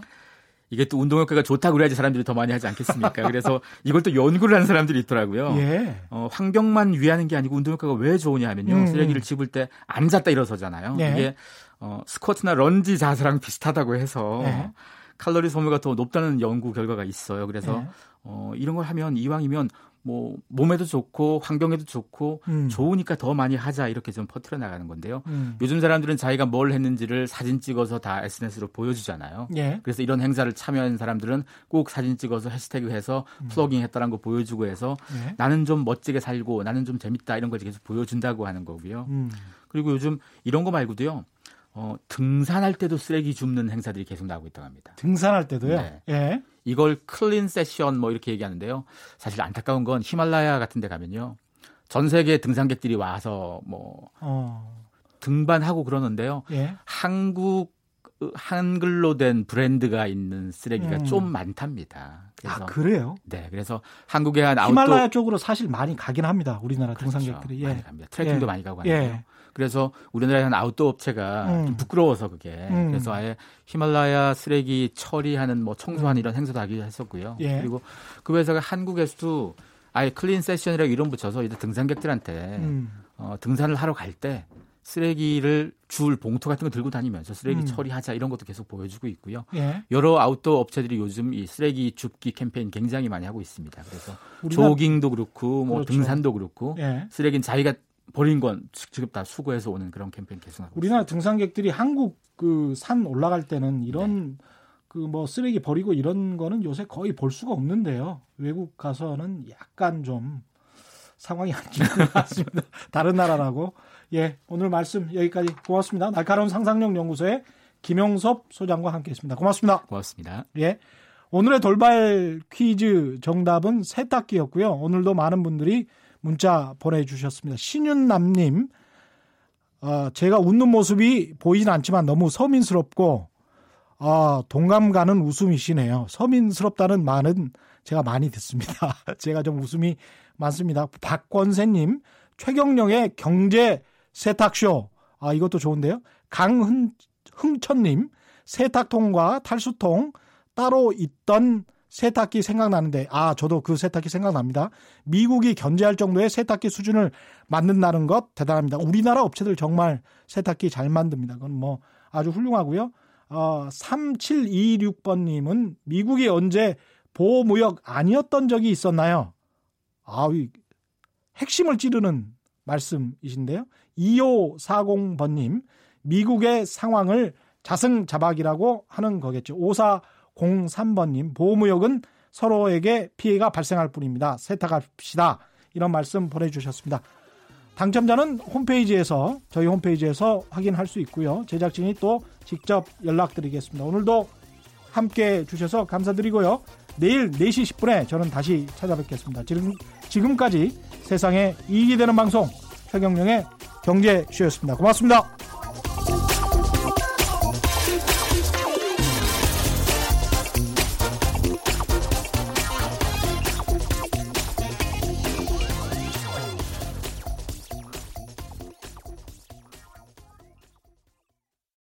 이게 또 운동 효과가 좋다고 그래야지 사람들이 더 많이 하지 않겠습니까? 그래서 <laughs> 이걸 또 연구를 하는 사람들이 있더라고요. 예. 어, 환경만 위하는 게 아니고 운동 효과가 왜 좋으냐 하면요. 음. 쓰레기를 집을 때 앉았다 일어서잖아요. 예. 이게 어, 스쿼트나 런지 자세랑 비슷하다고 해서 예. 칼로리 소모가 더 높다는 연구 결과가 있어요. 그래서 예. 어, 이런 걸 하면 이왕이면 뭐 몸에도 좋고 환경에도 좋고 음. 좋으니까 더 많이 하자 이렇게 좀 퍼뜨려 나가는 건데요. 음. 요즘 사람들은 자기가 뭘 했는지를 사진 찍어서 다 SNS로 보여주잖아요. 예. 그래서 이런 행사를 참여한 사람들은 꼭 사진 찍어서 해시태그 해서 음. 플로깅 했다는 거 보여주고 해서 예. 나는 좀 멋지게 살고 나는 좀 재밌다 이런 걸 계속 보여준다고 하는 거고요. 음. 그리고 요즘 이런 거 말고도요. 어, 등산할 때도 쓰레기 줍는 행사들이 계속 나오고 있다고 합니다. 등산할 때도요? 네. 예. 이걸 클린 세션 뭐 이렇게 얘기하는데요. 사실 안타까운 건 히말라야 같은 데 가면요. 전 세계 등산객들이 와서 뭐 어. 등반하고 그러는데요. 예. 한국 한글로 된 브랜드가 있는 쓰레기가 음. 좀 많답니다. 그래서, 아 그래요? 네, 그래서 한국의 한 아웃도 히말라야 쪽으로 사실 많이 가긴 합니다. 우리나라 그렇죠. 등산객들이 예. 많이 갑니다. 트레킹도 예. 많이 가고 하는데요. 예. 그래서 우리나라의 한 아웃도어 업체가 음. 좀 부끄러워서 그게 음. 그래서 아예 히말라야 쓰레기 처리하는 뭐 청소하는 음. 이런 행사도 하기도 했었고요. 예. 그리고 그 회사가 한국에서도 아예 clean session이라고 이름 붙여서 이제 등산객들한테 음. 어, 등산을 하러 갈 때 쓰레기를 주울 봉투 같은 거 들고 다니면서 쓰레기 음. 처리하자 이런 것도 계속 보여주고 있고요. 예. 여러 아웃도어 업체들이 요즘 이 쓰레기 줍기 캠페인 굉장히 많이 하고 있습니다. 그래서 조깅도 그렇고 뭐 그렇죠. 등산도 그렇고 예. 쓰레기는 자기가 버린 건 직접 다 수거해서 오는 그런 캠페인 계속하고 우리나라 있습니다. 등산객들이 한국 그 산 올라갈 때는 이런 네. 그뭐 쓰레기 버리고 이런 거는 요새 거의 볼 수가 없는데요. 외국 가서는 약간 좀 상황이 안 좋은 것 같습니다. <laughs> 다른 나라라고. 예, 오늘 말씀 여기까지 고맙습니다. 날카로운 상상력 연구소의 김영섭 소장과 함께했습니다. 고맙습니다. 고맙습니다. 예. 오늘의 돌발 퀴즈 정답은 세탁기였고요. 오늘도 많은 분들이 문자 보내주셨습니다. 신윤남님, 어, 제가 웃는 모습이 보이진 않지만 너무 서민스럽고 어, 동감 가는 웃음이시네요. 서민스럽다는 말은 제가 많이 듣습니다. <laughs> 제가 좀 웃음이 많습니다. 박권세님, 최경령의 경제 세탁쇼. 아, 이것도 좋은데요. 강흥천님, 세탁통과 탈수통 따로 있던 세탁기 생각나는데 아 저도 그 세탁기 생각납니다. 미국이 견제할 정도의 세탁기 수준을 만든다는 것 대단합니다. 우리나라 업체들 정말 세탁기 잘 만듭니다. 그건 뭐 아주 훌륭하고요. 어, 3726번님은 미국이 언제 보호무역 아니었던 적이 있었나요? 아, 이 핵심을 찌르는 말씀이신데요. 2540번님, 미국의 상황을 자승자박이라고 하는 거겠죠. 5403번님, 보호무역은 서로에게 피해가 발생할 뿐입니다. 세탁합시다. 이런 말씀 보내주셨습니다. 당첨자는 홈페이지에서, 저희 홈페이지에서 확인할 수 있고요. 제작진이 또 직접 연락드리겠습니다. 오늘도 함께 주셔서 감사드리고요. 내일 4시 10분에 저는 다시 찾아뵙겠습니다. 지금, 지금까지 세상에 이익이 되는 방송 최경령의 경제쇼였습니다. 고맙습니다.